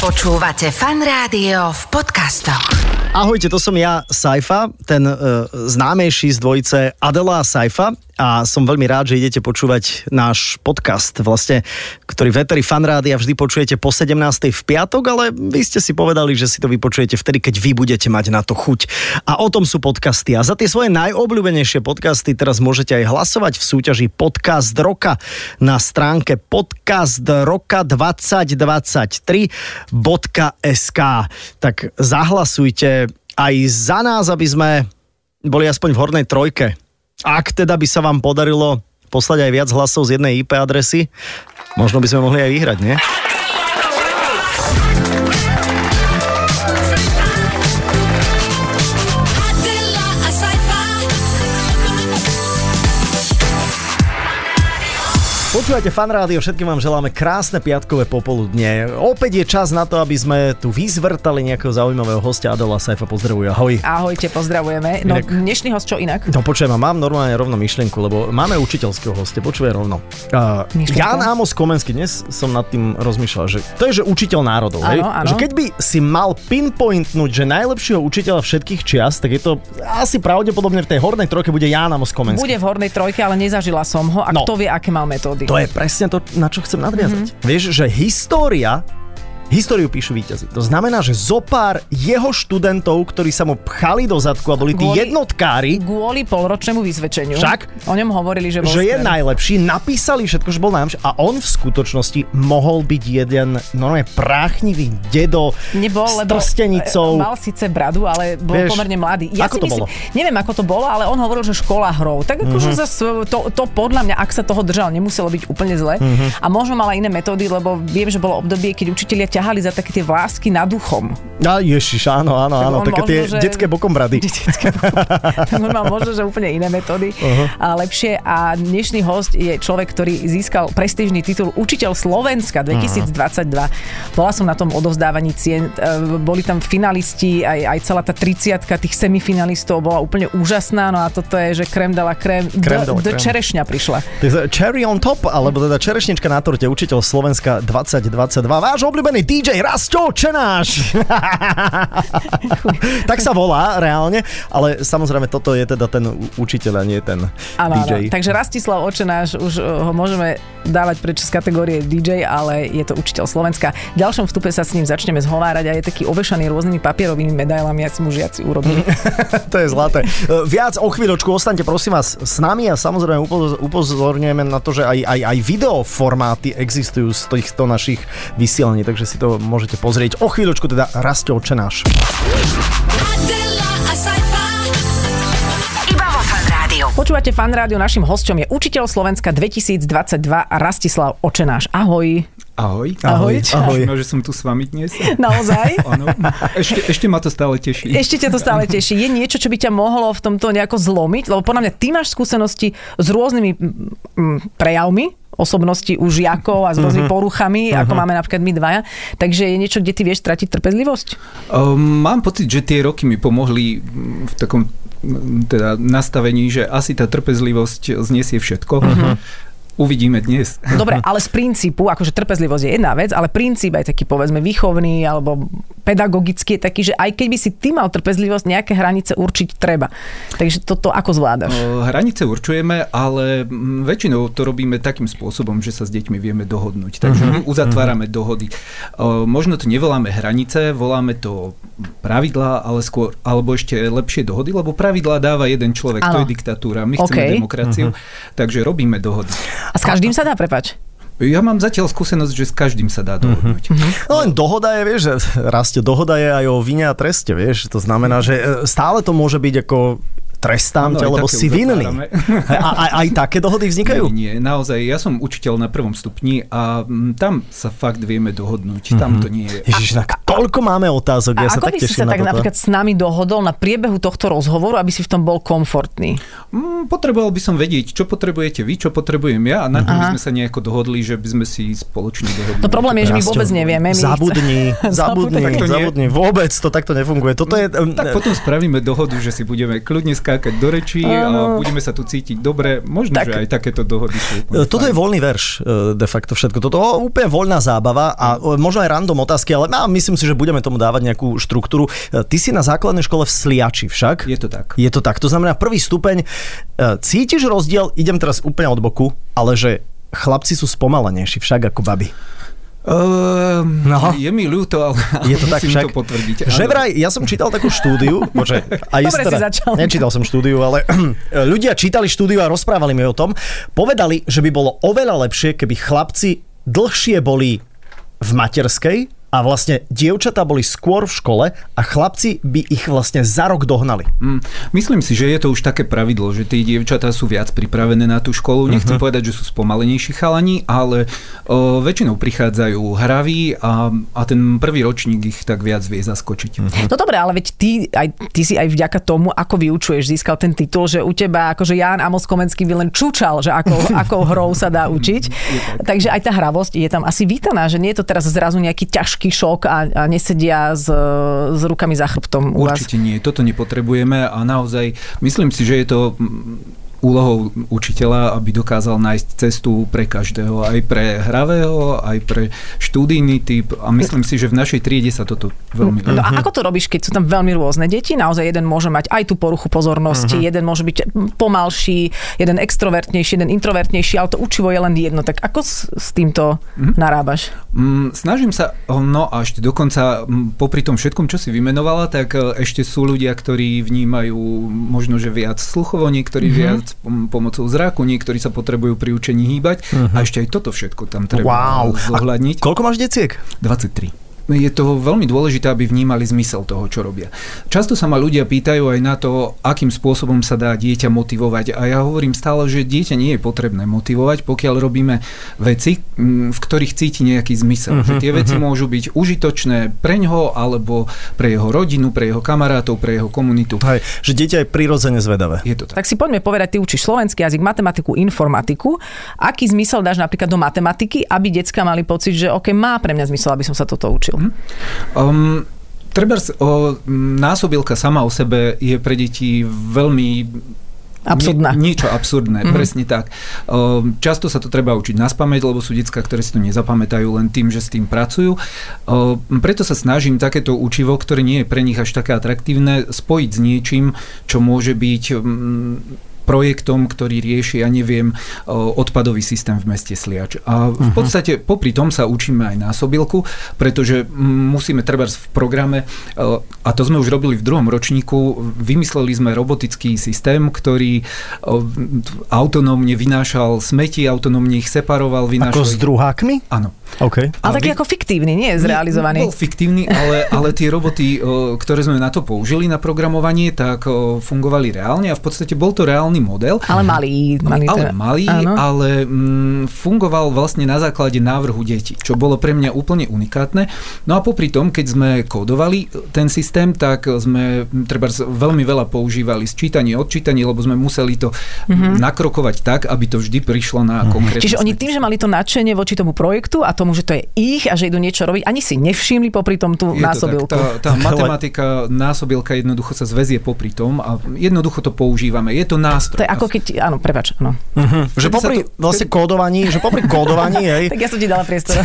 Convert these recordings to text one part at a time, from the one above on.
Počúvate fan rádio v podcastoch. Ahojte, to som ja, Saifa, ten uh, známejší z dvojice Adela a Saifa a som veľmi rád, že idete počúvať náš podcast, vlastne, ktorý Veteri Fanrádia vždy počujete po 17. v piatok, ale vy ste si povedali, že si to vypočujete vtedy, keď vy budete mať na to chuť. A o tom sú podcasty. A za tie svoje najobľúbenejšie podcasty teraz môžete aj hlasovať v súťaži Podcast Roka na stránke podcastroka2023.sk. Tak zahlasujte aj za nás, aby sme boli aspoň v hornej trojke. Ak teda by sa vám podarilo poslať aj viac hlasov z jednej IP adresy, možno by sme mohli aj vyhrať, nie? Počúvate fan rádio, všetkým vám želáme krásne piatkové popoludne. Opäť je čas na to, aby sme tu vyzvrtali nejakého zaujímavého hostia. Adela Saifa pozdravujú, ahoj. Ahojte, pozdravujeme. No, Inak- dnešný host čo inak? No počujem, mám normálne rovno myšlienku, lebo máme učiteľského hostia, počuje rovno. Uh, Myšlienka? Jan Amos Komenský, dnes som nad tým rozmýšľal, že to je, že učiteľ národov? Áno, áno. Že keď by si mal pinpointnúť, že najlepšieho učiteľa všetkých čias, tak je to asi pravdepodobne v tej hornej trojke bude Jan Amos Komenský. Bude v hornej trojke, ale nezažila som ho a No. kto vie, aké mal metódy. To je presne to, na čo chcem nadviazať. Mm-hmm. Vieš, že história Históriu píšu víťazi. To znamená, že zopár jeho študentov, ktorí sa mu pchali do zadku a boli tí Kvôli- jednotkári, Kvôli polročnému vysvedčeniu. Však? O ňom hovorili, že bol že je najlepší, napísali všetko, že bol najlepší a on v skutočnosti mohol byť jeden normálne práchnivý dedo Nebol, s lebo trstenicou. e, mal síce bradu, ale bol Vieš, pomerne mladý. ako to bolo? Neviem, ako to bolo, ale on hovoril, že škola hrou. Tak akože Mhm. mm-hmm. to, to, podľa mňa, ak sa toho držal, nemuselo byť úplne zle. Mhm. Mm-hmm. A možno mal aj iné metódy, lebo viem, že bolo obdobie, keď učitelia ťahali za také tie vlásky nad uchom. A ježiš, áno, áno, áno, on také tie možno, že- detské bokombrady. tak on mal možno, že úplne iné metódy uh-huh. a lepšie. A dnešný host je človek, ktorý získal prestížny titul Učiteľ Slovenska 2022. Bola som na tom odovzdávaní cien, e, boli tam finalisti, aj, aj celá tá 30 tých semifinalistov bola úplne úžasná, no a toto je, že krem dala krem, Krém d, dala d krém. čerešňa prišla. Cherry on top, alebo teda čerešnička na torte, učiteľ Slovenska 2022. Váš obľúbený DJ Rasto Čenáš. tak sa volá reálne, ale samozrejme toto je teda ten učiteľ a nie ten Áno, DJ. áno. Takže Rastislav Očenáš, už uh, ho môžeme dávať preč z kategórie DJ, ale je to učiteľ Slovenska. V ďalšom vstupe sa s ním začneme zhovárať a je taký ovešaný rôznymi papierovými medailami, asi mu žiaci urobili. to je zlaté. Viac o chvíľočku, ostaňte prosím vás s nami a samozrejme upoz- upozorňujeme na to, že aj, aj, aj videoformáty existujú z týchto našich vysielaní, takže si to môžete pozrieť. O chvíľočku teda Rastio Čenáš. Počúvate fan rádio, našim hosťom je učiteľ Slovenska 2022 Rastislav Očenáš. Ahoj. Ahoj. Ahoj. Ahoj. No, že som tu s vami dnes. Naozaj? Áno. Ešte, ešte ma to stále teší. Ešte ťa to stále teší. Je niečo, čo by ťa mohlo v tomto nejako zlomiť? Lebo podľa mňa ty máš skúsenosti s rôznymi mm, mm, prejavmi osobnosti u žiakov a s rôznymi poruchami, ako máme napríklad my dvaja. Takže je niečo, kde ty vieš stratiť trpezlivosť? Um, mám pocit, že tie roky mi pomohli v takom teda nastavení, že asi tá trpezlivosť znesie všetko. Uh-huh. Uvidíme dnes. Dobre, ale z princípu, akože trpezlivosť je jedna vec, ale princíp aj taký povedzme výchovný alebo pedagogický je taký, že aj keď by si ty mal trpezlivosť, nejaké hranice určiť treba. Takže toto ako zvládaš? Hranice určujeme, ale mm, väčšinou to robíme takým spôsobom, že sa s deťmi vieme dohodnúť. Takže my uzatvárame dohody. O, Možno to nevoláme hranice, voláme to pravidlá, ale skôr, alebo ešte lepšie dohody, lebo pravidlá dáva jeden človek, to Áno. je diktatúra. My chceme OK. demokraciu, takže robíme dohody. A s každým sa dá prepač? Ja mám zatiaľ skúsenosť, že s každým sa dá dohodnúť. No len dohoda je, vieš, že rastie dohoda je aj o vine a treste, vieš. To znamená, že e, stále to môže byť ako trestám Áno, ťa, aj lebo si vinný. A, a, aj také dohody vznikajú? Nie, nie, naozaj, ja som učiteľ na prvom stupni a mm, tam sa fakt vieme dohodnúť. Tam to nie je. Ježiš, tak toľko máme otázok, ja A sa ako tak by si teším sa na tak toto. napríklad s nami dohodol na priebehu tohto rozhovoru, aby si v tom bol komfortný? Mm, Potreboval by som vedieť, čo potrebujete vy, čo potrebujem ja a na tom by sme sa nejako dohodli, že by sme si spoločne dohodli. No problém je, že my vôbec nevieme. My Zabudni, zabudni, to zabudni. Vôbec to takto nefunguje. Toto je... um, Tak potom spravíme dohodu, že si budeme kľudne skákať do rečí a budeme sa tu cítiť dobre. Možno, Tak. že aj takéto dohody sú. E, Toto je fajn. voľný verš, e, de facto všetko. Toto je úplne voľná zábava a e, možno aj random otázky, ale myslím si, že budeme tomu dávať nejakú štruktúru. Ty si na základnej škole v Sliači však? Je to tak. Je to tak. To znamená, prvý stupeň, cítiš rozdiel, idem teraz úplne od boku, ale že chlapci sú spomalenejší však ako baby. Uh, No. Je mi ľúto, ale Je to tak však. to potvrdiť. Že vraj, ja som čítal takú štúdiu, bože, aj Dobre si začal. nečítal som štúdiu, ale ľudia čítali štúdiu a rozprávali mi o tom. Povedali, že by bolo oveľa lepšie, keby chlapci dlhšie boli v materskej a vlastne dievčatá boli skôr v škole a chlapci by ich vlastne za rok dohnali. Mm, Myslím si, že je to už také pravidlo, že tí dievčatá sú viac pripravené na tú školu. Nechcem Mhm. povedať, že sú spomalenejší chalani, ale o, väčšinou prichádzajú hraví a, a ten prvý ročník ich tak viac vie zaskočiť. Mhm. No dobre, ale veď ty, aj, ty si aj vďaka tomu, ako vyučuješ, získal ten titul, že u teba akože Ján Amos Komenský by len čučal, že ako, akou hrou sa dá učiť. Takže aj tá hravosť je tam asi vítaná, že nie je to teraz zrazu nejaký ťažký šok a, a nesedia s, s rukami za chrbtom u vás. Určite nie, toto nepotrebujeme a naozaj myslím si, že je to úlohou učiteľa, aby dokázal nájsť cestu pre každého, aj pre hravého, aj pre študijný typ a myslím si, že v našej triede sa toto veľmi No a ako to robíš, keď sú tam veľmi rôzne deti? Naozaj jeden môže mať aj tú poruchu pozornosti, jeden môže byť pomalší, jeden extrovertnejší, jeden introvertnejší, ale to učivo je len jedno. Tak ako s, s týmto narábaš? Mm, Snažím sa, no a ešte dokonca mm, popri tom všetkom, čo si vymenovala, tak e, ešte sú ľudia, ktorí vnímajú možno, že viac sluchovo, niektorí mm-hmm. viac pom- pomocou zraku, niektorí sa potrebujú pri učení hýbať a ešte aj toto všetko tam treba Wow. zohľadniť. A koľko máš deciek? 23. Je to veľmi dôležité, aby vnímali zmysel toho, čo robia. Často sa ma ľudia pýtajú aj na to, akým spôsobom sa dá dieťa motivovať. A ja hovorím stále, že dieťa nie je potrebné motivovať, pokiaľ robíme veci, mm, v ktorých cíti nejaký zmysel. Že tie veci môžu byť užitočné pre ňoho, alebo pre jeho rodinu, pre jeho kamarátov, pre jeho komunitu. Hej, že dieťa je prirodzene zvedavé. Je to tak. Tak si poďme povedať, ty učíš slovenský jazyk, matematiku, informatiku. Aký zmysel dáš napríklad do matematiky, aby decka mali pocit, že OK, má pre mňa zmysel, aby som sa toto učil? Um, Trebárs, o, násobilka sama o sebe je pre deti veľmi Absurdná. Nie, niečo absurdné, mm-hmm. presne tak. O, často sa to treba učiť na spameť, lebo sú decka, ktoré si to nezapamätajú len tým, že s tým pracujú. O, preto sa snažím takéto učivo, ktoré nie je pre nich až také atraktívne, spojiť s niečím, čo môže byť projektom, ktorý rieši, ja neviem, o, odpadový systém v meste Sliač. A v podstate popri tom sa učíme aj násobilku, pretože musíme treba v programe, o, a to sme už robili v druhom ročníku, vymysleli sme robotický systém, ktorý o, autonómne vynášal smeti, autonómne ich separoval, Ako vynášal... s ich- druhákmi? Áno. OK. Ale taký vy- ako fiktívny, nie je zrealizovaný. Bol fiktívny, ale, ale tie roboty, ktoré sme na to použili, na programovanie, tak fungovali reálne a v podstate bol to reálny model. Ale malý. malý ale teda- malý, Áno. ale mm, fungoval vlastne na základe návrhu detí, čo bolo pre mňa úplne unikátne. No a popri tom, keď sme kódovali ten systém, tak sme mm, treba veľmi veľa používali sčítanie, odčítanie, lebo sme museli to mm-hmm. nakrokovať tak, aby to vždy prišlo na konkrétne Mhm. Čiže oni tým, že mali to nadšenie voči tomu projektu a tomu, že to je ich a že idú niečo robiť, ani si nevšimli popri tom tú Je to násobilku. Tak, tá, tá matematika, násobilka jednoducho sa zväzie popri tom a jednoducho to používame. Je to nástroj. To je ako keď, áno, prepač, áno. Že Vtedy popri to- vlastne kódovaní, že popri kódovaní, hej, Tak ja som ti dala priestor.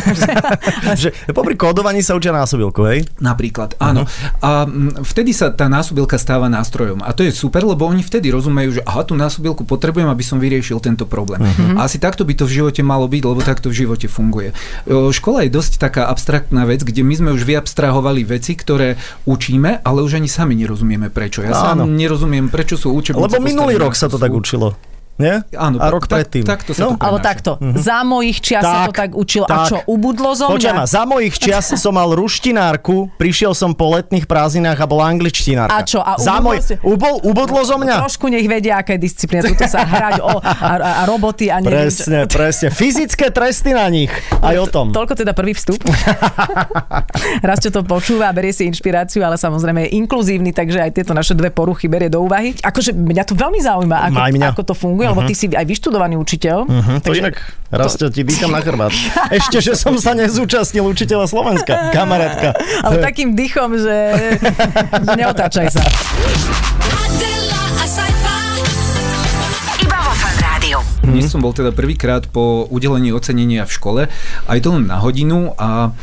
že popri kódovaní sa učia násobilku, hej? Napríklad, áno. A mm, vtedy sa tá násobilka stáva nástrojom. A to je super, lebo oni vtedy rozumejú, že aha, tú násobilku potrebujem, aby som vyriešil tento problém. A asi takto by to v živote malo byť, lebo takto v živote funguje. Škola je dosť taká abstraktná vec, kde my sme už vyabstrahovali veci, ktoré učíme, ale už ani sami nerozumieme prečo. Ja sám nerozumiem, prečo sú učebnice Lebo minulý postavené rok sa ako to tak učilo. Nie? Áno, a rok tak- predtým. takto sa to Alebo takto. Za mojich čias sa to tak učilo. A tak. čo, ubudlo zo mňa? ma, za mojich čias som mal ruštinárku, prišiel som po letných prázdninách a bola angličtinárka. A čo, a za ubudlo môj, ste- ubol, ubodlo zo mňa? Trošku nech vedia, aká je disciplína. Tuto sa hrať o a, a, a roboty a neviem čo. Presne, presne. Fyzické tresty na nich. Aj o tom. Toľko teda prvý vstup. Raz čo to počúva, berie si inšpiráciu, ale samozrejme je inkluzívny, takže aj tieto naše dve poruchy berie do úvahy. Akože mňa to veľmi zaujíma, ako, ako to funguje, Mm-hmm. uh-huh. lebo ty mhm. si aj vyštudovaný učiteľ. Uh-huh. Takže... To inak, raz to... ti dýcham na chrbát. Ešte, že som sa nezúčastnil učiteľa Slovenska, kamarátka. Ale takým dýchom, že, že neotáčaj sa. Dnes som bol teda prvýkrát po udelení ocenenia v škole, aj to len na hodinu a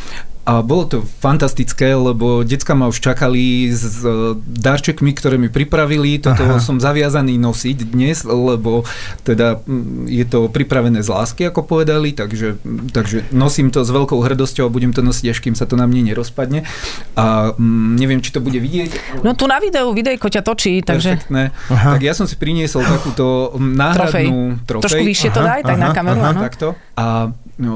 a bolo to fantastické, lebo decka ma už čakali s darčekmi, ktoré mi pripravili. Toto Aha. Aha. som zaviazaný nosiť dnes, lebo teda mm, je to pripravené z lásky, ako povedali, takže, takže nosím to s veľkou hrdosťou a budem to nosiť, až kým sa to na mne nerozpadne. A mm, neviem, či to bude vidieť. No tu na videu, videjko ťa točí, takže Perfektné. Aha. Tak ja som si priniesol takúto náhradnú trofej. Trošku vyššie to Aha, daj, tak na aha, kameru, áno. Takto. A no,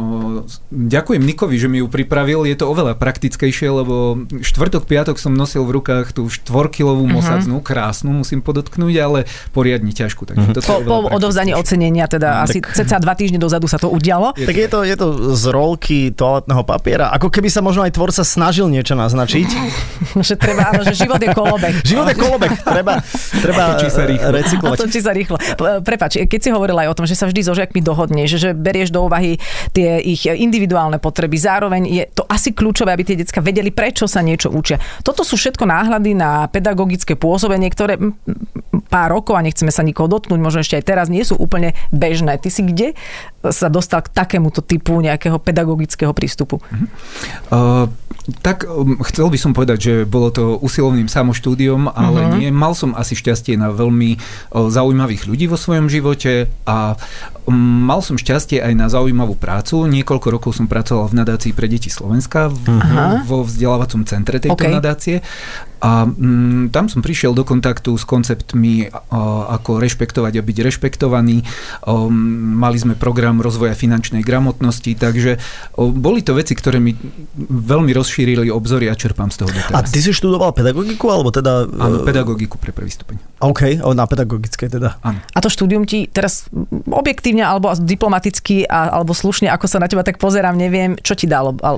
ďakujem Nikovi, že mi ju pripravil. Je to oveľa praktickejšie, lebo štvrtok, piatok som nosil v rukách tú štvorkilovú mosadznu, krásnu, musím podotknúť, ale poriadne ťažkú. Takže toto Po, po odovzdaní ocenenia, teda asi ceca dva týždne dozadu sa to udialo. Je Tak je to, je to z rolky toaletného papiera. Ako keby sa možno aj tvorca snažil niečo naznačiť. že treba, áno, že život je kolobek. Život je kolobek, treba, treba Otočí sa rýchlo. recyklovať. Otočí sa rýchlo. Prepač, keď si hovorila aj o tom, že sa vždy so žiakmi dohodneš, že berieš do úvahy tie ich individuálne potreby, zároveň je to asi kľúčové, aby tie decka vedeli, prečo sa niečo učia. Toto sú všetko náhľady na pedagogické pôsobenie, ktoré pár rokov, a nechceme sa nikoho dotknúť, možno ešte aj teraz, nie sú úplne bežné. Ty si kde sa dostal k takémuto typu nejakého pedagogického prístupu? Uh, tak um, chcel by som povedať, že bolo to usilovným samoštúdiom, ale uh-huh. nie. Mal som asi šťastie na veľmi zaujímavých ľudí vo svojom živote a um, mal som šťastie aj na zaujímavú prácu. Niekoľko rokov som pracoval v nadácii pre deti Slovenska v, Aha. vo vzdelávacom centre tejto OK. nadácie a um, tam som prišiel do kontaktu s konceptmi, uh, ako rešpektovať a byť rešpektovaný. Um, mali sme program rozvoja finančnej gramotnosti, takže uh, boli to veci, ktoré mi veľmi rozšírili obzory a čerpám z toho A doteraz. ty si študoval pedagogiku, alebo teda... Áno, eh, pedagogiku pre prvý stupeň. OK, o, na pedagogické teda. Áno. A to štúdium ti teraz mm, objektívne alebo diplomaticky a, alebo slušne, ako sa na teba tak pozerám, neviem, čo ti dalo. Ale,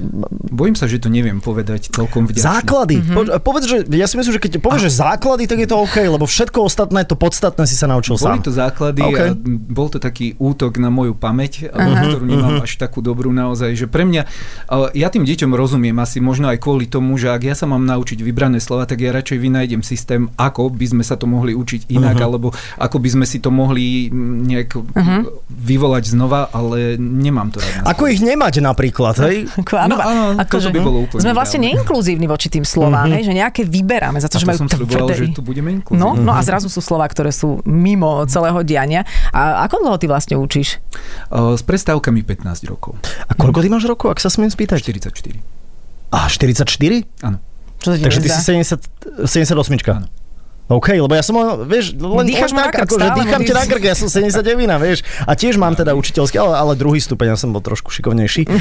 Bojím sa, že to neviem povedať celkom vďačne. Základy. Mhm. Mm-hmm. Po, povedz, že ja si myslím, že keď povieš, že základy, tak je to OK, lebo všetko ostatné, to podstatné si sa naučil Boli sám. to základy OK. okay. a bol to taký útok na moju pamäť, uh-huh. ktorú nemám až takú dobrú naozaj, že pre mňa, ja tým deťom rozumiem asi možno aj kvôli tomu, že ak ja sa mám naučiť vybrané slova, tak ja radšej vynájdem systém, ako by sme sa to mohli učiť inak, uh-huh. alebo ako by sme si to mohli mm, nejak uh-huh. vyvolať znova, ale nemám to rád. Ako ich nemať napríklad, hej? Ako, No, áno, akože toto by bolo úplne Sme vlastne neinkluzívni voči tým slovám, že nejaké vyberáme za to, A že to majú som tvrdé. že tu budeme inkluzívni. No, no a zrazu sú slova, ktoré sú mimo celého diania. A ako dlho ty vlastne učíš? Uh, s prestávkami 15 rokov. A koľko ty máš rokov, ak sa smiem spýtať? 44. A 44? Áno. Čo Takže ty si nezdá? 70, 78. Áno. OK, lebo ja som, len, vieš, len, na tak, krk akože stále, dýcham ti na krk, ja som 79, vieš. A tiež mám teda učiteľský, ale, ale druhý stupeň, ja som bol trošku šikovnejší.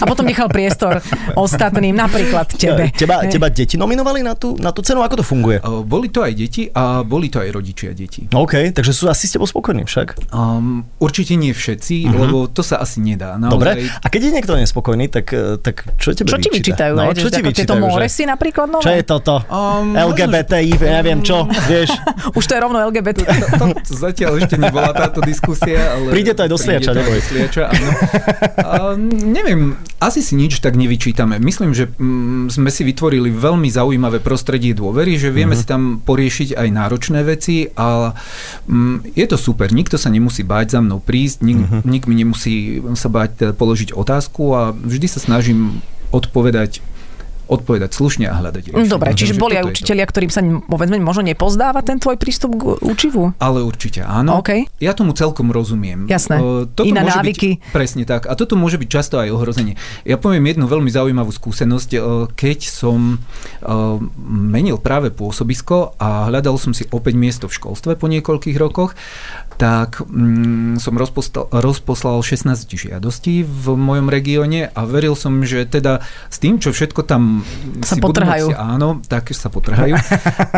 A potom nechal priestor ostatným, napríklad tebe. Teba, teba deti nominovali na tú, na tú cenu, ako to funguje? Uh, boli to aj deti a boli to aj rodičia detí. OK, takže sú asi s tebou spokojní však. Um, určite nie všetci, uh-huh. lebo to sa asi nedá. Naozaj, Dobre, a keď je niekto nespokojný, tak, eh, tak čo tebe Čo ti vyčíta? vyčítajú? No, čo že ti ako tieto vyčítajú? že- Moresy napríklad nové? Čo je toto? Um, LGBTI, ja neviem čo, vieš. Už to je rovno LGBT. To, to zatiaľ ešte nebola táto diskusia, ale... Príde to aj do Sliača, to neboj. do Sliača, áno. A, neviem, asi si nič tak nevyčítame. Myslím, že mm, sme si vytvorili veľmi zaujímavé prostredie dôvery, že vieme Mhm. si tam poriešiť aj náročné veci a mm, je to super. Nikto sa nemusí báť za mnou prísť, nik, Mhm. nik mi nemusí sa báť teda položiť otázku a vždy sa snažím odpovedať odpovedať slušne a hľadať riešenie. Dobre, čiže Takže boli aj učitelia, ktorým sa povedzme možno nepozdáva ten tvoj prístup k učivu? Ale určite áno. OK. Ja tomu celkom rozumiem. Jasné. Toto Iné môže návyky. Byť, presne tak. A toto môže byť často aj ohrozenie. Ja poviem jednu veľmi zaujímavú skúsenosť. Keď som menil práve pôsobisko a hľadal som si opäť miesto v školstve po niekoľkých rokoch, tak mm, som rozposlal, rozposlal 16 žiadostí v mojom regióne a veril som, že teda s tým, čo všetko tam Sa si budú potrhajú. môcť- áno, tak sa potrhajú.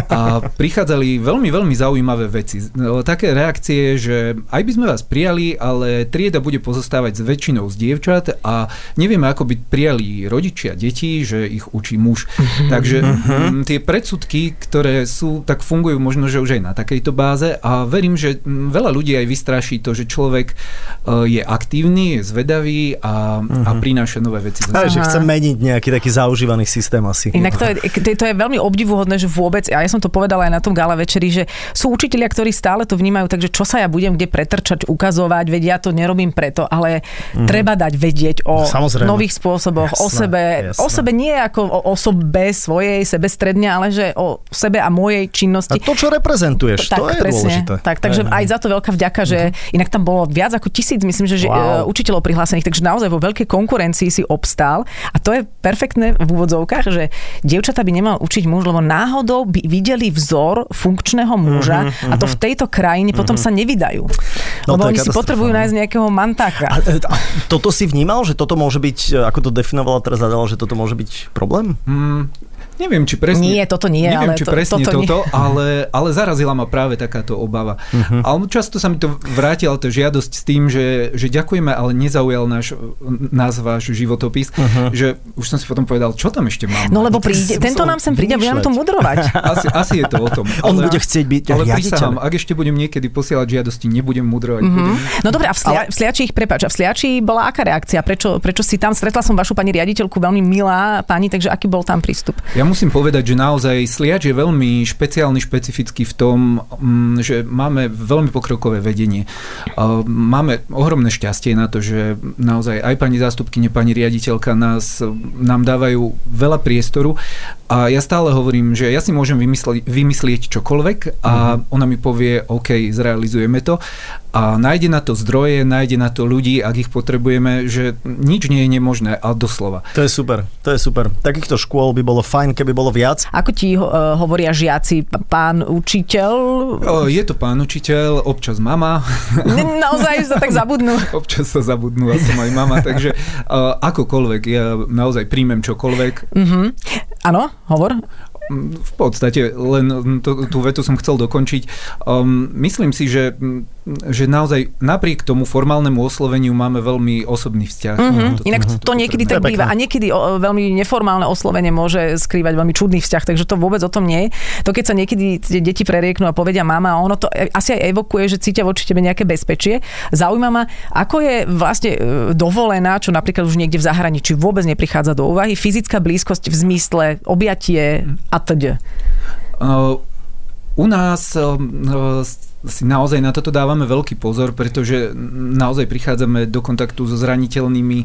A prichádzali veľmi, veľmi zaujímavé veci. No, Také reakcie, že aj by sme vás prijali, ale trieda bude pozostávať s väčšinou z dievčat a nevieme, ako by prijali rodičia deti, že ich učí muž. Takže mm, tie predsudky, ktoré sú, tak fungujú možno, že už aj na takejto báze a verím, že mm, veľa ľudí aj vystraší to, že človek e, je aktívny, je zvedavý a, a prináša nové veci. Ale že chcem meniť nejaký taký zaužívaný systém asi. Inak to je, to, je, veľmi obdivuhodné, že vôbec, a ja som to povedala aj na tom gala večeri, že sú učitelia, ktorí stále to vnímajú, takže čo sa ja budem kde pretrčať, ukazovať, veď ja to nerobím preto, ale treba dať vedieť o Samozrejme. nových spôsoboch, o Jasné, sebe, jasné. o sebe nie ako o osobe svojej, sebestredne, ale že o sebe a mojej A činnosti. to, čo reprezentuješ, to je dôležité. Tak, takže aj hej. za to veľká vďaka, že inak tam bolo viac ako tisíc, myslím, že, Wow. e, učiteľov prihlásených, takže naozaj vo veľkej konkurencii si obstál. A to je perfektné v úvodzovkách, že dievčata by nemal učiť muž, lebo náhodou by videli vzor funkčného muža a to v tejto krajine potom sa nevydajú. Mhm, No, lebo oni si potrebujú no. nájsť nejakého mantáka. A, a toto si vnímal, že toto môže byť, ako to definovala teraz Adela, že toto môže byť problém? Mm, neviem, či presne... Nie, toto nie, neviem, ale či to- presne toto nie. toto, ale, ale zarazila ma práve takáto obava. Mhm. Ale často sa mi to vrátila tá žiadosť s tým, že, že ďakujeme, ale nezaujal náš, nás váš životopis, že už som si potom povedal, čo tam ešte mám. No lebo ty príde, tento nám sem príde, bude nám to mudrovať. Asi, asi je to o tom. On bude chcieť byť Ale prisahám, ak ešte budem niekedy posielať žiadosti, nebudem mudrovať. Mm-hmm. Budem, No dobre, a v, Slia- v Sliači ich prepáč, a v Sliači bola aká reakcia? Prečo, prečo si tam, stretla som vašu pani riaditeľku, veľmi milá pani, takže aký bol tam prístup? Ja musím povedať, že naozaj Sliač je veľmi špeciálny, špecifický v tom, mm, že máme veľmi pokrokové vedenie. Máme ohromné šťastie na to, že naozaj aj pani zástupkyne, pani riaditeľka nás, nám dávajú veľa priestoru a ja stále hovorím, že ja si môžem vymysli- vymyslieť čokoľvek a ona mi povie, OK, zrealizujeme to a nájde na to zdroje, nájde na to ľudí, ak ich potrebujeme, že nič nie je nemožné, a doslova. To je super, to je super. Takýchto škôl by bolo fajn, keby bolo viac. Ako ti ho- eh, hovoria žiaci, p- pán učiteľ? Je to pán učiteľ, občas mama, Naozaj sa tak zabudnú. občas sa zabudnú a som aj mama, takže uh, akokoľvek, ja naozaj príjmem čokoľvek. Áno, hovor. Mm, V podstate len to, tú vetu som chcel dokončiť. Um, myslím si, že, mm, že naozaj napriek tomu formálnemu osloveniu máme veľmi osobný vzťah. Mm-hmm. Toto- Inak toto to niekedy tak To býva. A niekedy o, veľmi neformálne oslovenie môže skrývať veľmi čudný vzťah, takže to vôbec o tom nie je. To keď sa niekedy tie deti prerieknú a povedia mama, ono to e- asi aj evokuje, že cítia voči tebe nejaké bezpečie. Zaujíma ma, ako je vlastne e, dovolená, čo napríklad už niekde v zahraničí vôbec neprichádza do úvahy, fyzická blízkosť v zmysle objatie a teda. Uh, u nás uh, si naozaj na toto dávame veľký pozor, pretože naozaj prichádzame do kontaktu so zraniteľnými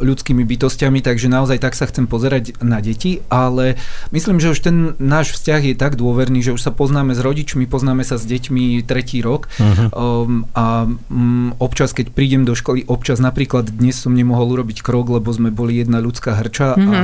ľudskými bytostiami, takže naozaj tak sa chcem pozerať na deti, ale myslím, že už ten náš vzťah je tak dôverný, že už sa poznáme s rodičmi, poznáme sa s deťmi tretí rok. Um, a um, občas, keď prídem do školy, občas napríklad dnes som nemohol urobiť krok, lebo sme boli jedna ľudská hrča a,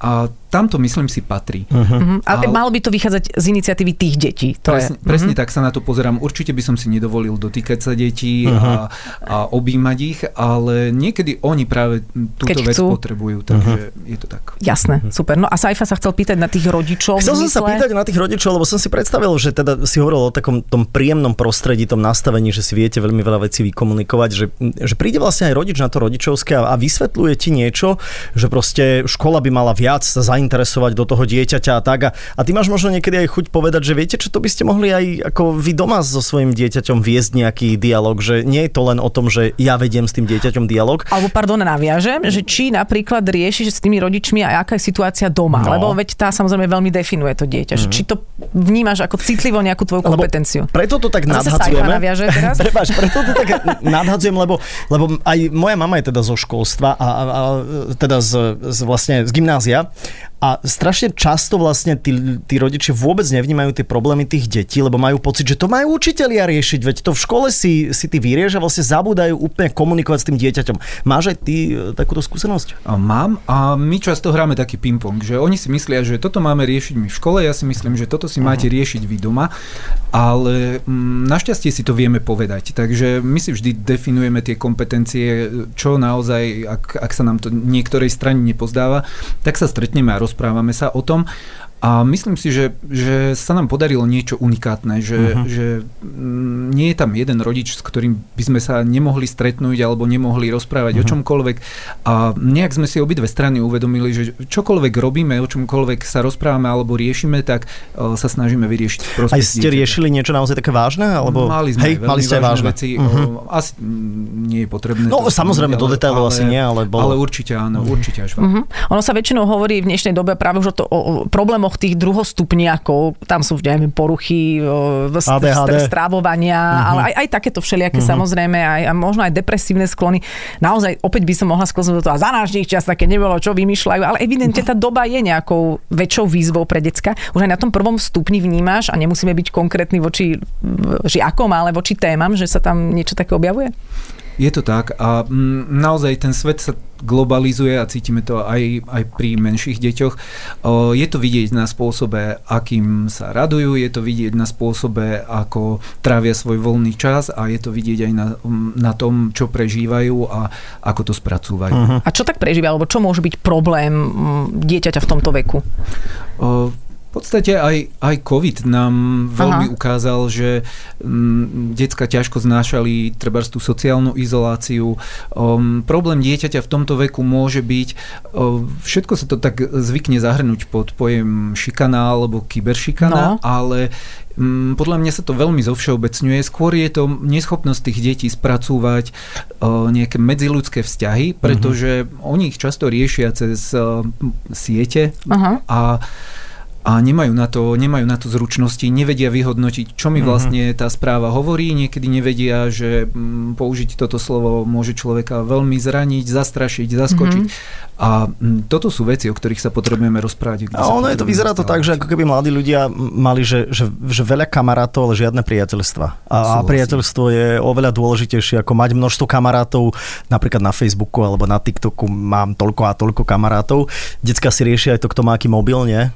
a tamto myslím si patrí. Mhm. Ale Ale- malo by to vychádzať z iniciatívy tých detí. To Presne, je. presne tak sa na to pozerám. Určite by som si nedovolil dotýkať sa detí a, a objímať ich, ale niekedy oni práve túto Keď vec chcú. potrebujú, takže je to tak. Jasné, super. No a Saifa sa chcel pýtať na tých rodičov. Chcel som sa pýtať na tých rodičov, lebo som si predstavil, že teda si hovoril o takom tom príjemnom prostredí, tom nastavení, že si viete veľmi veľa vecí vykomunikovať, že, že príde vlastne aj rodič na to rodičovské a, a vysvetľuje ti niečo, že proste škola by mala viac sa zainteresovať do toho dieťaťa a tak. A, a ty máš možno niekedy aj chuť povedať, že viete, čo to by ste mohli aj ako vy doma so svojím dieťaťom viesť nejaký dialog, že nie je to len o tom, že ja vediem s tým dieťaťom dialog, Alebo, pardon, naviažem, že či napríklad riešiš s tými rodičmi aj aká je situácia doma, No. lebo veď tá samozrejme veľmi definuje to dieťa. Mm. Či to vnímaš ako citlivo nejakú tvoju Lebo kompetenciu. Preto to tak A zase nadhadzujeme. Teraz? Prepač, preto to tak nadhadzujem, lebo, lebo aj moja mama je teda zo školstva a, a, a teda z, z, vlastne z gymnázia a strašne často vlastne tí, tí rodičia vôbec nevnímajú tie problémy tých detí, lebo majú pocit, že to majú učitelia riešiť, veď to v škole si, si ty vyrieš a vlastne zabúdajú úplne komunikovať s tým dieťaťom. Máš aj ty e, takúto skúsenosť? Mám a my často hráme taký ping-pong, že oni si myslia, že toto máme riešiť my v škole, ja si myslím, že toto si máte riešiť vy doma, ale mm, našťastie si to vieme povedať, takže my si vždy definujeme tie kompetencie, čo naozaj, ak, ak sa nám to niektorej strane nepozdáva, tak sa stretneme a rozprávame sa o tom A myslím si, že, že sa nám podarilo niečo unikátne, že, uh-huh. že mm, nie je tam jeden rodič, s ktorým by sme sa nemohli stretnúť alebo nemohli rozprávať uh-huh. o čomkoľvek. A nejak sme si obidve strany uvedomili, že čokoľvek robíme, o čomkoľvek sa rozprávame alebo riešime, tak uh, sa snažíme vyriešiť v prospech Aj ste dieťaťa. riešili niečo naozaj také vážne? Alebo... Mali sme Hej, veľmi mali ste aj vážne. veci. Uh-huh. Uh, asi nie je potrebné. No, to samozrejme, do detailov asi nie, ale bolo. Ale určite áno, určite až. Mhm. Ono sa väčšinou hovorí v dnešnej dobe práve už o, to, o, o problémoch tých druhostupniakov. Tam sú, neviem, poruchy ADHD. strávovania, ale aj, aj takéto všelijaké samozrejme, aj, a možno aj depresívne sklony. Naozaj, opäť by som mohla sklznúť do toho, a za náš čas také nebolo, čo vymýšľajú, ale evidentne tá doba je nejakou väčšou výzvou pre decka. Už aj na tom prvom stupni vnímaš a nemusíme byť konkrétni voči žiakom, ale voči témam, že sa tam niečo také objavuje? Je to tak a mm, naozaj ten svet sa globalizuje a cítime to aj, aj pri menších deťoch. O, je to vidieť na spôsobe, akým sa radujú, je to vidieť na spôsobe, ako trávia svoj voľný čas a je to vidieť aj na, na tom, čo prežívajú a ako to spracúvajú. Uh-huh. A čo tak prežíva, alebo čo môže byť problém dieťaťa v tomto veku? O, v podstate aj, aj COVID nám veľmi Aha. ukázal, že mm, decka ťažko znášali treba tú sociálnu izoláciu. Um, problém dieťaťa v tomto veku môže byť, um, všetko sa to tak zvykne zahrnúť pod pojem šikana alebo kyberšikana, No. ale mm, podľa mňa sa to veľmi zovšeobecňuje. Skôr je to neschopnosť tých detí spracúvať uh, nejaké medziľudské vzťahy, pretože oni ich často riešia cez uh, siete Aha. a a nemajú na, to, nemajú na to zručnosti, nevedia vyhodnotiť, čo mi vlastne tá správa hovorí, niekedy nevedia, že mm, použiť toto slovo môže človeka veľmi zraniť, zastrašiť, zaskočiť. A mm, toto sú veci, o ktorých sa potrebujeme rozprávať. A ono je to, vyzerá to tak, že ako keby mladí ľudia mali, že, že, že veľa kamarátov, ale žiadne priateľstva. A, a priateľstvo je oveľa dôležitejšie ako mať množstvo kamarátov, napríklad na Facebooku alebo na TikToku mám toľko a toľko kamarátov. Decka si riešia aj to, kto má aký mobil, nie?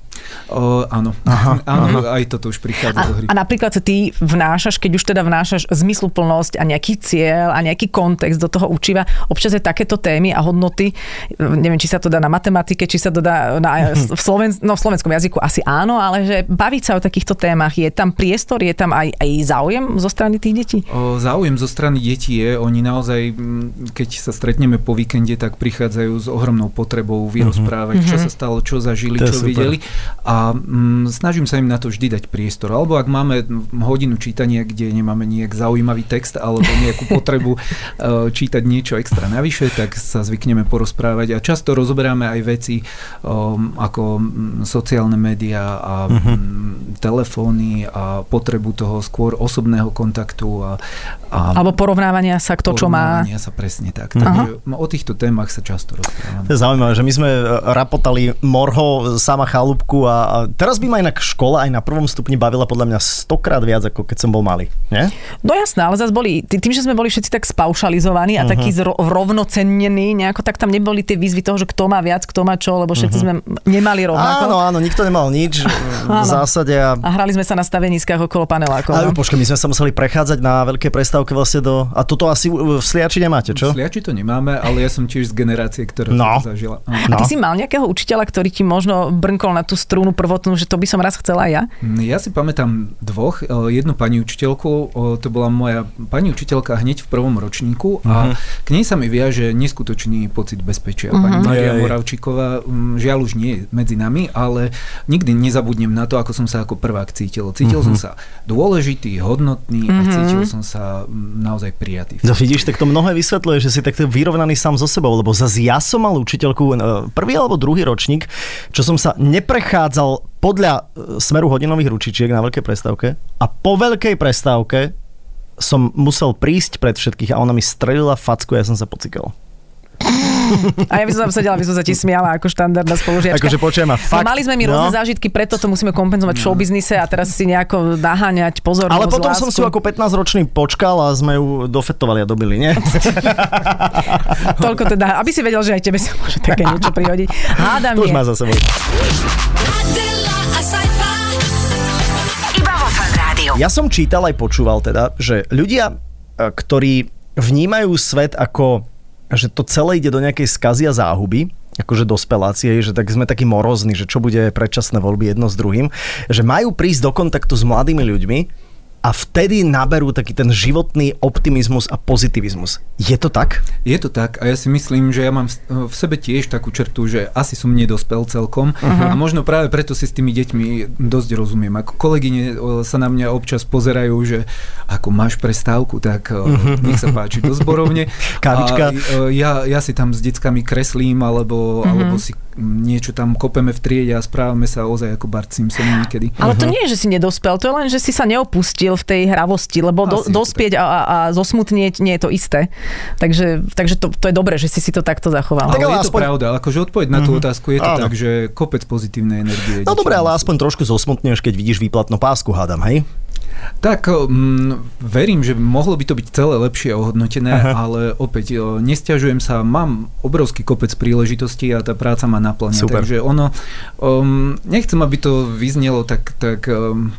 O, áno, Aha, áno aj toto už prichádza A, do hry. a napríklad sa ty vnášaš, keď už teda vnášaš zmysluplnosť a nejaký cieľ a nejaký kontext do toho učiva, občas je takéto témy a hodnoty, neviem, či sa to dá na matematike, či sa to dá na, v, Sloven, no, v slovenskom jazyku asi áno, ale že baviť sa o takýchto témach, je tam priestor, je tam aj, aj záujem zo strany tých detí? O, záujem zo strany detí je, oni naozaj, keď sa stretneme po víkende, tak prichádzajú s ohromnou potrebou vyrozprávať, čo sa stalo, čo zažili, To čo super. videli. A mm, snažím sa im na to vždy dať priestor. Alebo ak máme hodinu čítania, kde nemáme nejak zaujímavý text alebo nejakú potrebu e, čítať niečo extra navyše, tak sa zvykneme porozprávať a často rozoberáme aj veci um, ako mm, sociálne médiá a mm, telefóny a potrebu toho skôr osobného kontaktu a, a Alebo porovnávania sa kto čo má? porovnávania sa presne tak. Takže o týchto témach sa často rozprávame. To je zaujímavé, že my sme e, rapotali Morho, sama chalúbku a, a teraz by ma inak škola aj na prvom stupni bavila podľa mňa stokrát viac, ako keď som bol malý. Nie? No jasné, ale zase boli, tý- tým, že sme boli všetci tak spaušalizovaní a uh-huh. takí zro, rovnocennení, nejako tak tam neboli tie výzvy toho, že kto má viac, kto má čo, lebo všetci uh-huh. sme nemali rovnako. Áno, áno, nikto nemal nič v zásade. A, A hrali sme sa na staveniskách okolo panelákov. ale No. počkaj, my sme sa museli prechádzať na veľkej prestávke vlastne do... A toto asi v Sliači nemáte, čo? Sliači to nemáme, ale ja som tiež z generácie, ktorá No. to zažila. Áno. A ty si mal nejakého učiteľa, ktorý ti možno brnkol na tú strúnu prvotnú, že to by som raz chcela ja? Ja si pamätám dvoch. E, Jednu pani učiteľku, o, to bola moja pani učiteľka hneď v prvom ročníku a k nej sa mi viaže neskutočný pocit bezpečia. Pani Maria. Moravčíková, žiaľ už nie je medzi nami, ale nikdy nezabudnem na to, ako som sa ako prvák cítil. Cítil som sa dôležitý, hodnotný a cítil som sa naozaj prijatý. No vidíš, tak to mnohé vysvetľuje, že si takto vyrovnaný sám so sebou, lebo zase ja som mal učiteľku, e, prvý alebo druhý ročník, čo som sa neprechádzal podľa e, smeru hodinových ručičiek na veľkej prestávke a po veľkej prestávke som musel prísť pred všetkých a ona mi strelila facku a ja som sa pocikal. A ja by som tam sedela, by som sa ti smiala ako štandardná spolužiačka. Akože počujem a fakt. no, mali sme mi no. rôzne zážitky, preto to musíme kompenzovať v showbiznise a teraz si nejako naháňať pozornosť. Ale potom som lásku. si ju ako 15-ročný počkal a sme ju dofetovali a dobili, nie? Toľko teda, aby si vedel, že aj tebe sa môže také niečo prihodiť. Hádam To už má za sebou. Ja som čítal aj počúval teda, že ľudia, e, ktorí vnímajú svet ako že to celé ide do nejakej skazy a záhuby, akože dospeláci, hej, že tak sme takí morozní, že čo bude predčasné voľby jedno s druhým, že majú prísť do kontaktu s mladými ľuďmi a vtedy naberú taký ten životný optimizmus a pozitivizmus. Je to tak? Je to tak a ja si myslím, že ja mám v sebe tiež takú črtu, že asi som nedospel celkom uh-huh. a možno práve preto si s tými deťmi dosť rozumiem. Ako kolegyne o, sa na mňa občas pozerajú, že ako máš prestávku, tak uh-huh. nech sa páči do zborovne. Kávička. A, e, ja, ja si tam s deckami kreslím alebo, uh-huh. alebo si niečo tam kopeme v triede a správame sa ozaj ako Bart Simpson niekedy. Ale to nie je, že si nedospel, to je len, že si sa neopustil v tej hravosti, lebo do, to dospieť a, a, a zosmutnieť nie je to isté. Takže, takže to, to je dobré, že si si to takto zachoval. Tak Ale ale je to aspoň- pravda, akože odpoveď na tú otázku je to Áno. tak, že kopec pozitívnej energie. No dobre, ale aspoň trošku zosmutneš, keď vidíš výplatnú pásku, hádam, hej? Tak, mm, verím, že mohlo by to byť celé lepšie ohodnotené, Aha. ale opäť nestiažujem sa, mám obrovský kopec príležitostí a tá práca ma naplňa. Super. Takže ono, um, nechcem, aby to vyznelo tak, tak um,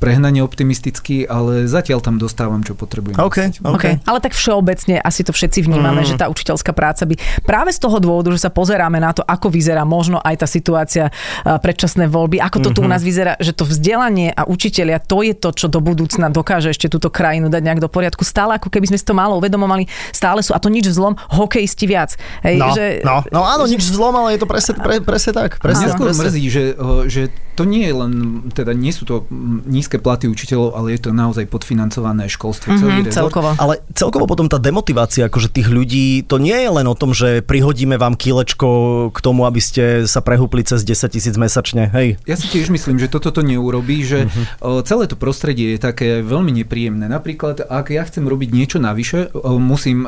prehnane optimisticky, ale zatiaľ tam dostávam, čo potrebujem. OK, OK. Okay. Ale tak všeobecne asi to všetci vnímame, mm. že tá učiteľská práca by práve z toho dôvodu, že sa pozeráme na to, ako vyzerá možno aj tá situácia a, predčasné voľby, ako to tu u nás vyzerá, že to vzdelanie a učitelia, to je to, čo do budúcna dokáže ešte túto krajinu dať nejak do poriadku. Stále ako keby sme si to málo uvedomovali, stále sú, a to nič vzlom, hokejisti viac. Hej, No, že, no, no áno, nič zlom, ale je to presne, pre, presne tak. Presne, Mňa skôr presne. mrzí, že, o, že to nie je len, teda nie sú to mm, nízke platy učiteľov, ale je to naozaj podfinancované školstvo. celý Mhm, rezort. celkovo. Ale celkovo potom tá demotivácia akože tých ľudí, to nie je len o tom, že prihodíme vám kilečko k tomu, aby ste sa prehúpli cez 10 tisíc mesačne, hej. Ja si tiež myslím, že toto to neurobí, že Mhm. uh-huh. celé to prostredie je také veľmi nepríjemné. Napríklad, ak ja chcem robiť niečo navyše, musím,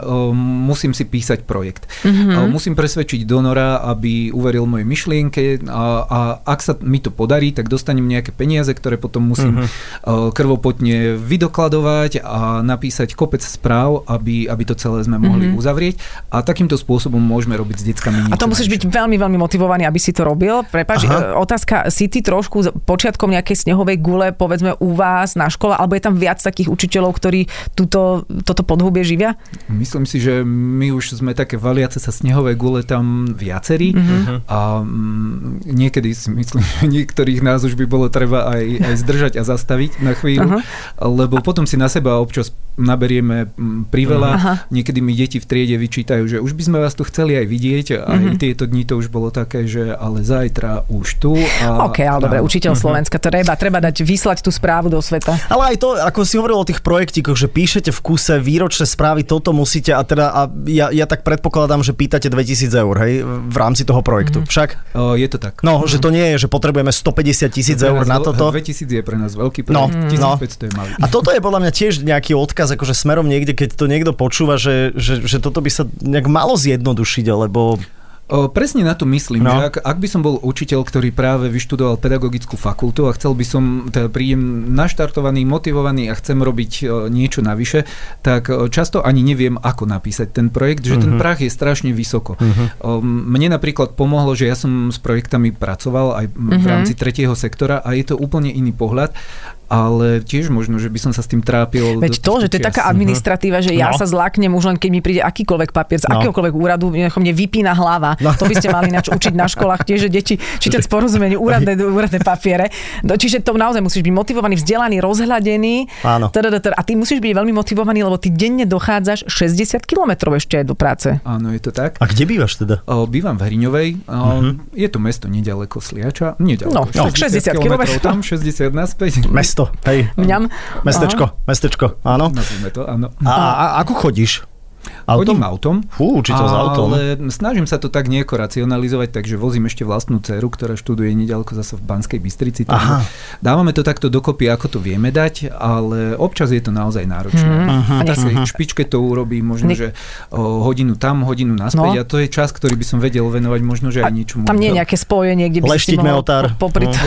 musím si písať projekt. Uh-huh. Musím presvedčiť donora, aby uveril mojej myšlienke a, a ak sa mi to podarí, tak dostanem nejaké peniaze, ktoré potom musím uh-huh. Krvopotne vydokladovať a napísať kopec správ, aby, aby to celé sme mohli uh-huh. uzavrieť. A takýmto spôsobom môžeme robiť s deckami A to musíš byť veľmi, veľmi motivovaný, aby si to robil. Prepač, Aha. e, otázka, si ty trošku počiatkom nejakej snehovej gule, povedzme u vás na škole, alebo je tam viac takých učiteľov, ktorí túto, toto podhubie živia? Myslím si, že my už sme také valiace sa snehové gule tam viacerí mm-hmm. a mm, niekedy si myslím, že niektorých nás už by bolo treba aj, aj zdržať a zastaviť na chvíľu, lebo potom si na seba občas naberieme mm, priveľa. Aha. Niekedy mi deti v triede vyčítajú, že už by sme vás tu chceli aj vidieť a aj tieto dni to už bolo také, že ale zajtra už tu. A, OK, ale dobre, áno. učiteľ Slovenska, treba, treba dať, vyslať tú správu do sveta. Ale aj to, ako si hovoril o tých projektikoch, že píšete v kuse výročné správy, toto musíte a teda a ja, ja tak predpokladám, že pýtate 2000 eur, hej, v rámci toho projektu. Však? O, je to tak. No, že to nie je, že potrebujeme 150 tisíc eur na toto. 2000 je pre nás veľký No, projekt, no. 1500 je malý. A toto je podľa mňa tiež nejaký odkaz, akože smerom niekde, keď to niekto počúva, že, že, že toto by sa nejak malo zjednodušiť, lebo O, presne na to myslím, No. že ak, ak by som bol učiteľ, ktorý práve vyštudoval pedagogickú fakultu a chcel by som, teda príjem naštartovaný, motivovaný a chcem robiť o, niečo navyše, tak o, často ani neviem, ako napísať ten projekt, že ten prach je strašne vysoko. O, mne napríklad pomohlo, že ja som s projektami pracoval aj v rámci tretieho sektora a je to úplne iný pohľad, ale tiež možno, že by som sa s tým trápil. Veď to, že to je taká administratíva, že ja No. sa zláknem už len keď mi príde akýkoľvek papier z No. akéhokoľvek úradu, nech mne vypína hlava. No. To by ste mali nač učiť na školách tiež, že deti čítať s porozumením úradné, úradné papiere. No, čiže to naozaj musíš byť motivovaný, vzdelaný, rozhľadený. Áno. A ty musíš byť veľmi motivovaný, lebo ty denne dochádzaš 60 kilometrov ešte aj do práce. Áno, je to tak. a kde bývaš teda? O, bývam v Hriňovej, o, je to mesto nedaleko Sliača, nedaleko, No, tak 60 kilometrov kilometrov. tam, 60 naspäť. Mesto, hej. Mňam. Mestečko, mestečko, áno. Nazvime to, áno. A, a, a ako chodíš? Autom? Chodím autom. Fú, učiteľ s autom. Ale snažím sa to tak nejako racionalizovať, takže vozím ešte vlastnú dceru, ktorá študuje nedaleko zase v Banskej Bystrici. Takže Aha. dávame to takto dokopy, ako to vieme dať, ale občas je to naozaj náročné. Mhm. V takej špičke to urobí možno, Ne- že o, hodinu tam, hodinu naspäť No. a to je čas, ktorý by som vedel venovať možno, že aj niečomu. Tam nie je nejaké spojenie, kde by Leštiť si meotár. po- popri... No.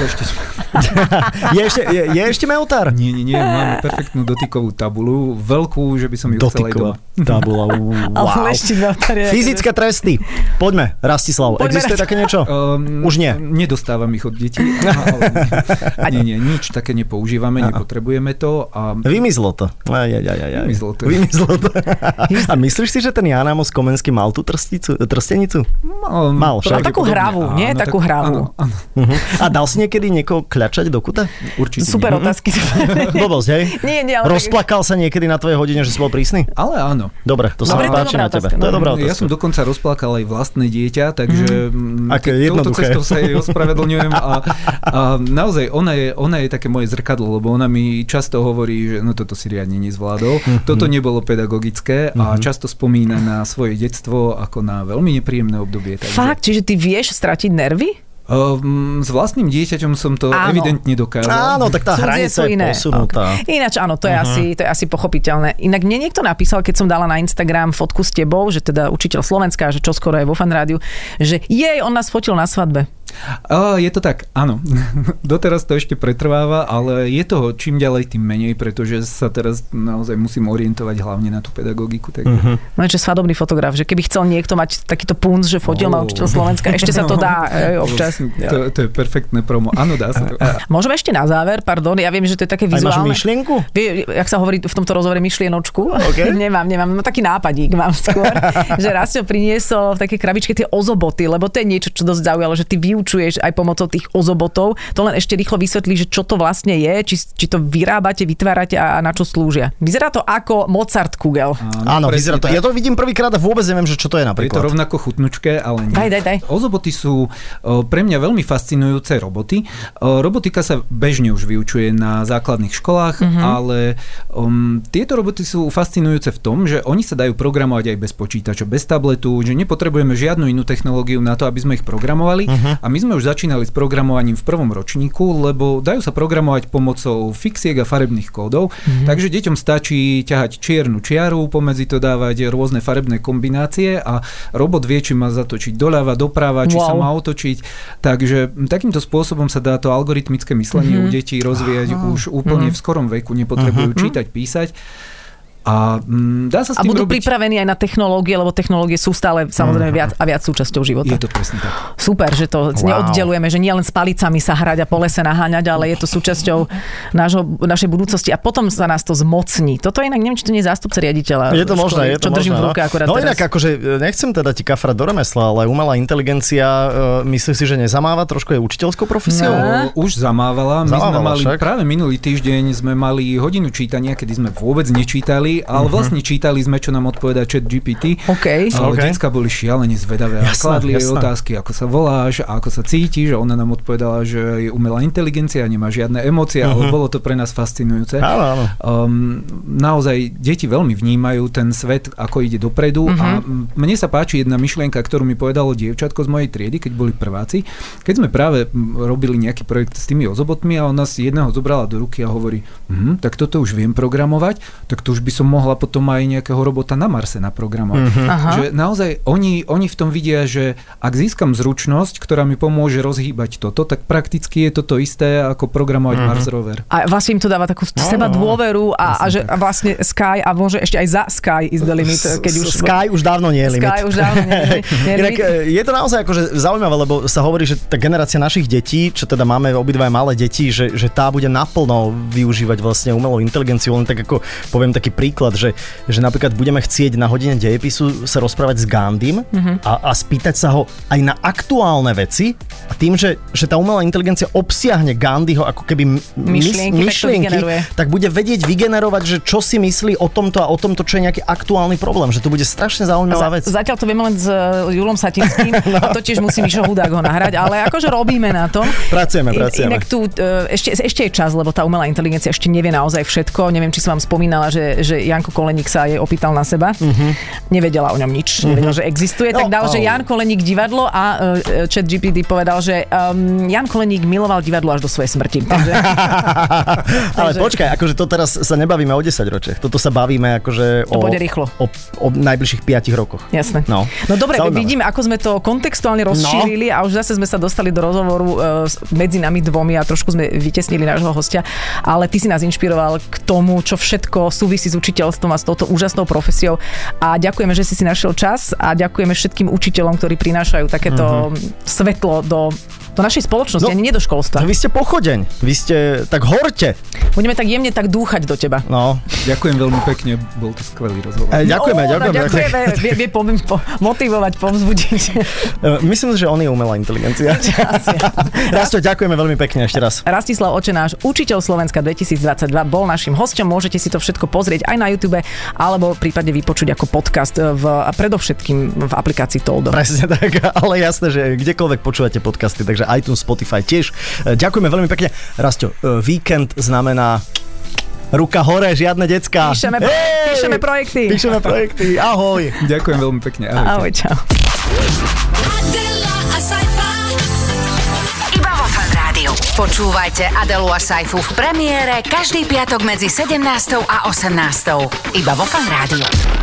je, ešte, je, je ešte meotár? Nie, nie, nie, máme perfektnú dotykovú tabulu, veľkú, že by som ju chcel aj doma. Tabula, ú, Wow. ktoré- Fyzické tresty. Poďme, Rastislav. Poďme, Existuje Rastislav. také niečo? Um, Už nie. Nedostávam ich od detí. Ale nie, nie, nič také nepoužívame, nepotrebujeme to. A Vymizlo to. Aj, aj, aj, aj. Vymizlo to. Vymizlo to. A myslíš si, že ten Jan Amos Komenský mal tú trsticu, trstenicu? mal, Mal však. Takú hravú, nie? Takú hravú. Áno, áno, Uh-huh. A dal si niekedy niekoho kľačať do kuta? určite Super nie. otázky. Blbosť, hej? Nie, nie, ale Rozplakal sa niekedy na tvojej hodine, že si bol prísny? Ale áno. Dobre, to sa Dobre, mi to je páči na tebe. To je no. dobrá Ja otázka. som dokonca rozplakal aj vlastné dieťa, takže mm, touto cestou sa jej ospravedlňujem a, a naozaj ona je, ona je také moje zrkadlo, lebo ona mi často hovorí, že no toto si riadne nezvládol, Mhm. toto nebolo pedagogické a často spomína na svoje detstvo ako na veľmi nepríjemné obdobie. Takže, Fakt, čiže ty vieš stratiť nervy? Um, s vlastným dieťaťom som to Áno. evidentne dokázal. Áno, tak tá Cudzie hranica sú je iné. posunutá. Ok. Ináč áno, to je, uh-huh. asi, to je asi pochopiteľné. Inak mne niekto napísal, keď som dala na Instagram fotku s tebou, že teda učiteľ Slovenska, že čo skoro je vo fanrádiu, že jej, on nás fotil na svadbe. A, je to tak, áno. Doteraz to ešte pretrváva, ale je toho čím ďalej, tým menej, pretože sa teraz naozaj musím orientovať hlavne na tú pedagogiku. Takže... Mhm. No je svadobný fotograf, že keby chcel niekto mať takýto punc, že fotil oh. na učiteľ Slovenska, ešte sa to dá e, občas. To, to je perfektné promo. Áno, dá sa to. Môžeme ešte na záver, pardon, ja viem, že to je také Aj máš vizuálne. myšlienku? Vie, jak sa hovorí v tomto rozhovore myšlienočku? OK. nemám, nemám, no taký nápadík mám skôr, že Rastio priniesol v takej krabičke tie ozoboty, lebo to je niečo, čo dosť zaujalo, že ty vyučuješ aj pomocou tých ozobotov. To len ešte rýchlo vysvetlí, že čo to vlastne je, či, či to vyrábate, vytvárate a, a na čo slúžia. Vyzerá to ako Mozart kugel. Áno, presne vyzerá to. Ja to vidím prvýkrát a vôbec neviem, že čo to je Je to napríklad. rovnako chutnučké, ale nie. Daj, daj, daj. Ozoboty sú pre mňa veľmi fascinujúce roboty. Robotika sa bežne už vyučuje na základných školách, Mhm. ale um, tieto roboty sú fascinujúce v tom, že oni sa dajú programovať aj bez počítača, bez tabletu, že nepotrebujeme žiadnu inú technológiu na to, aby sme ich programovali. Mhm. A my sme už začínali s programovaním v prvom ročníku, lebo dajú sa programovať pomocou fixiek a farebných kódov. Mhm. Takže deťom stačí ťahať čiernu čiaru, pomedzi to dávať rôzne farebné kombinácie a robot vie, či má zatočiť doľava, doprava, či Wow. sa má otočiť. Takže takýmto spôsobom sa dá to algoritmické myslenie Mhm. u detí rozvíjať už úplne v skorom veku, nepotrebujú čítať, písať. A mm, dá sa s A tým budú robiť... pripravení aj na technológie, lebo technológie sú stále samozrejme viac a viac súčasťou života. Je to presne tak. Super, že to wow. Neoddelujeme, že nie len s palicami sa hrať a po lese naháňať, ale je to súčasťou nášho, našej budúcnosti a potom sa nás to zmocní. Toto inak neviem, či to nie je zástupca riaditeľa. Je to školy, možné, je to čo držím možné. v ruke no. akurát no teraz. inak akože e, nechcem teda ti kafrať do remesla, ale umelá inteligencia, uh, myslíš si, že nezamáva trošku je učiteľskou profesiou? No. Už zamávala. My sme Zamávala mali, však. práve minulý týždeň sme mali hodinu čítania, kedy sme vôbec nečítali, ale vlastne čítali sme, čo nám odpovedá chat GPT. OK. Ale OK. decka boli šialene zvedavé a kladli jej otázky, ako sa voláš a ako sa cítiš. A ona nám odpovedala, že je umelá inteligencia, nemá žiadne emócie, ale bolo to pre nás fascinujúce. Áno, áno. Um, naozaj deti veľmi vnímajú ten svet, ako ide dopredu a m- mne sa páči jedna myšlienka, ktorú mi povedalo dievčatko z mojej triedy, keď boli prváci. Keď sme práve robili nejaký projekt s tými ozobotmi a ona si jedného zobrala do ruky a hovorí, hm, tak toto už viem programovať, tak to už by som mohla potom aj nejakého robota na Marse naprogramovať. Aha. Že naozaj oni, oni v tom vidia, že ak získam zručnosť, ktorá mi pomôže rozhýbať toto, tak prakticky je toto isté ako programovať Mars rover. A vlastne im to dáva takú seba dôveru a, a, že, a vlastne Sky a môže ešte aj za Sky is the limit, keď už... Sky už dávno nie je limit. Sky už dávno nie, je limit. e, je to naozaj akože zaujímavé, lebo sa hovorí, že tá generácia našich detí, čo teda máme obidva malé deti, že, že tá bude naplno využívať vlastne umelú inteligenciu. Len tak ako poviem taký príklad, že, že napríklad budeme chcieť na hodine dejepisu sa rozprávať s Gandhim Mhm. a, a spýtať sa ho aj na aktuálne veci a tým, že, že tá umelá inteligencia obsiahne Gandhiho ako keby m- mys- Myšlienky, tak tak bude vedieť vygenerovať, že čo si myslí o tomto a o tomto, čo je nejaký aktuálny problém. Že to bude strašne zaujímavá vec. Zatiaľ to vieme len s uh, Julom Satinským No. a to tiež musí Mišo Hudák ho nahrať, ale akože robíme na tom. Pracujeme, pracujeme. Inak tu uh, ešte, ešte je čas, lebo tá umelá inteligencia ešte nevie naozaj všetko. Neviem, či som vám spomínala, že, že Janko Koleník sa jej opýtal na seba. Nevedela o ňom nič, nevedela, že existuje. Tak Mhm. No, dal, že au. Jan Koleník divadlo a uh, chat GPT povedal, že um, Jan Koleník miloval divadlo až do svojej smrti. Takže, Ale Takže- počkaj, akože to teraz sa nebavíme o 10 ročiach. Toto sa bavíme akože To o, rýchlo. o, o najbližších 5 rokoch. Jasné. No. no dobre, Zaujímavé. vidíme, ako sme to kontextuálne rozšírili a už zase sme sa dostali do rozhovoru s- medzi nami dvomi a trošku sme vytesnili nášho hostia, ale ty si nás inšpiroval k tomu, čo všetko súvisí s učiteľstvom a s touto úžasnou profesiou. A ďakujeme, že si si našiel čas a ďakujeme všetkým učiteľom, ktorí prinášajú takéto svetlo do do našej spoločnosti, No, ani nie do školstva. Vy ste pochodeň, vy ste tak horte. Budeme tak jemne tak dúchať do teba. No, Ďakujem veľmi pekne, bol to skvelý rozhovor. e, ďakujeme, No, ďakujeme. ďakujeme. Vie, vie po, po, motivovať, povzbudiť. E, Myslím, že on je umelá inteligencia. Rasto, ďakujeme veľmi pekne ešte raz. Rastislav Očenáš, učiteľ Slovenska 2022, bol našim hosťom. Môžete si to všetko pozrieť aj na YouTube, alebo prípadne vypočuť ako podcast v, a predovšetkým v aplikácii Toldo. Presne tak, ale jasné, že kdekoľvek počúvate podcasty, takže iTunes, Spotify tiež. E, Ďakujeme veľmi pekne. Rasto, e, víkend znamená ruka hore, žiadne decka. Píšeme, pro- píšeme projekty. Píšeme projekty, ahoj. Ďakujem veľmi pekne. Ahojte. Ahoj, čau. Iba vo Fan Rádiu. Počúvajte Adelu a Saifu v premiére každý piatok medzi 17. a 18. Iba vo Fan Rádiu.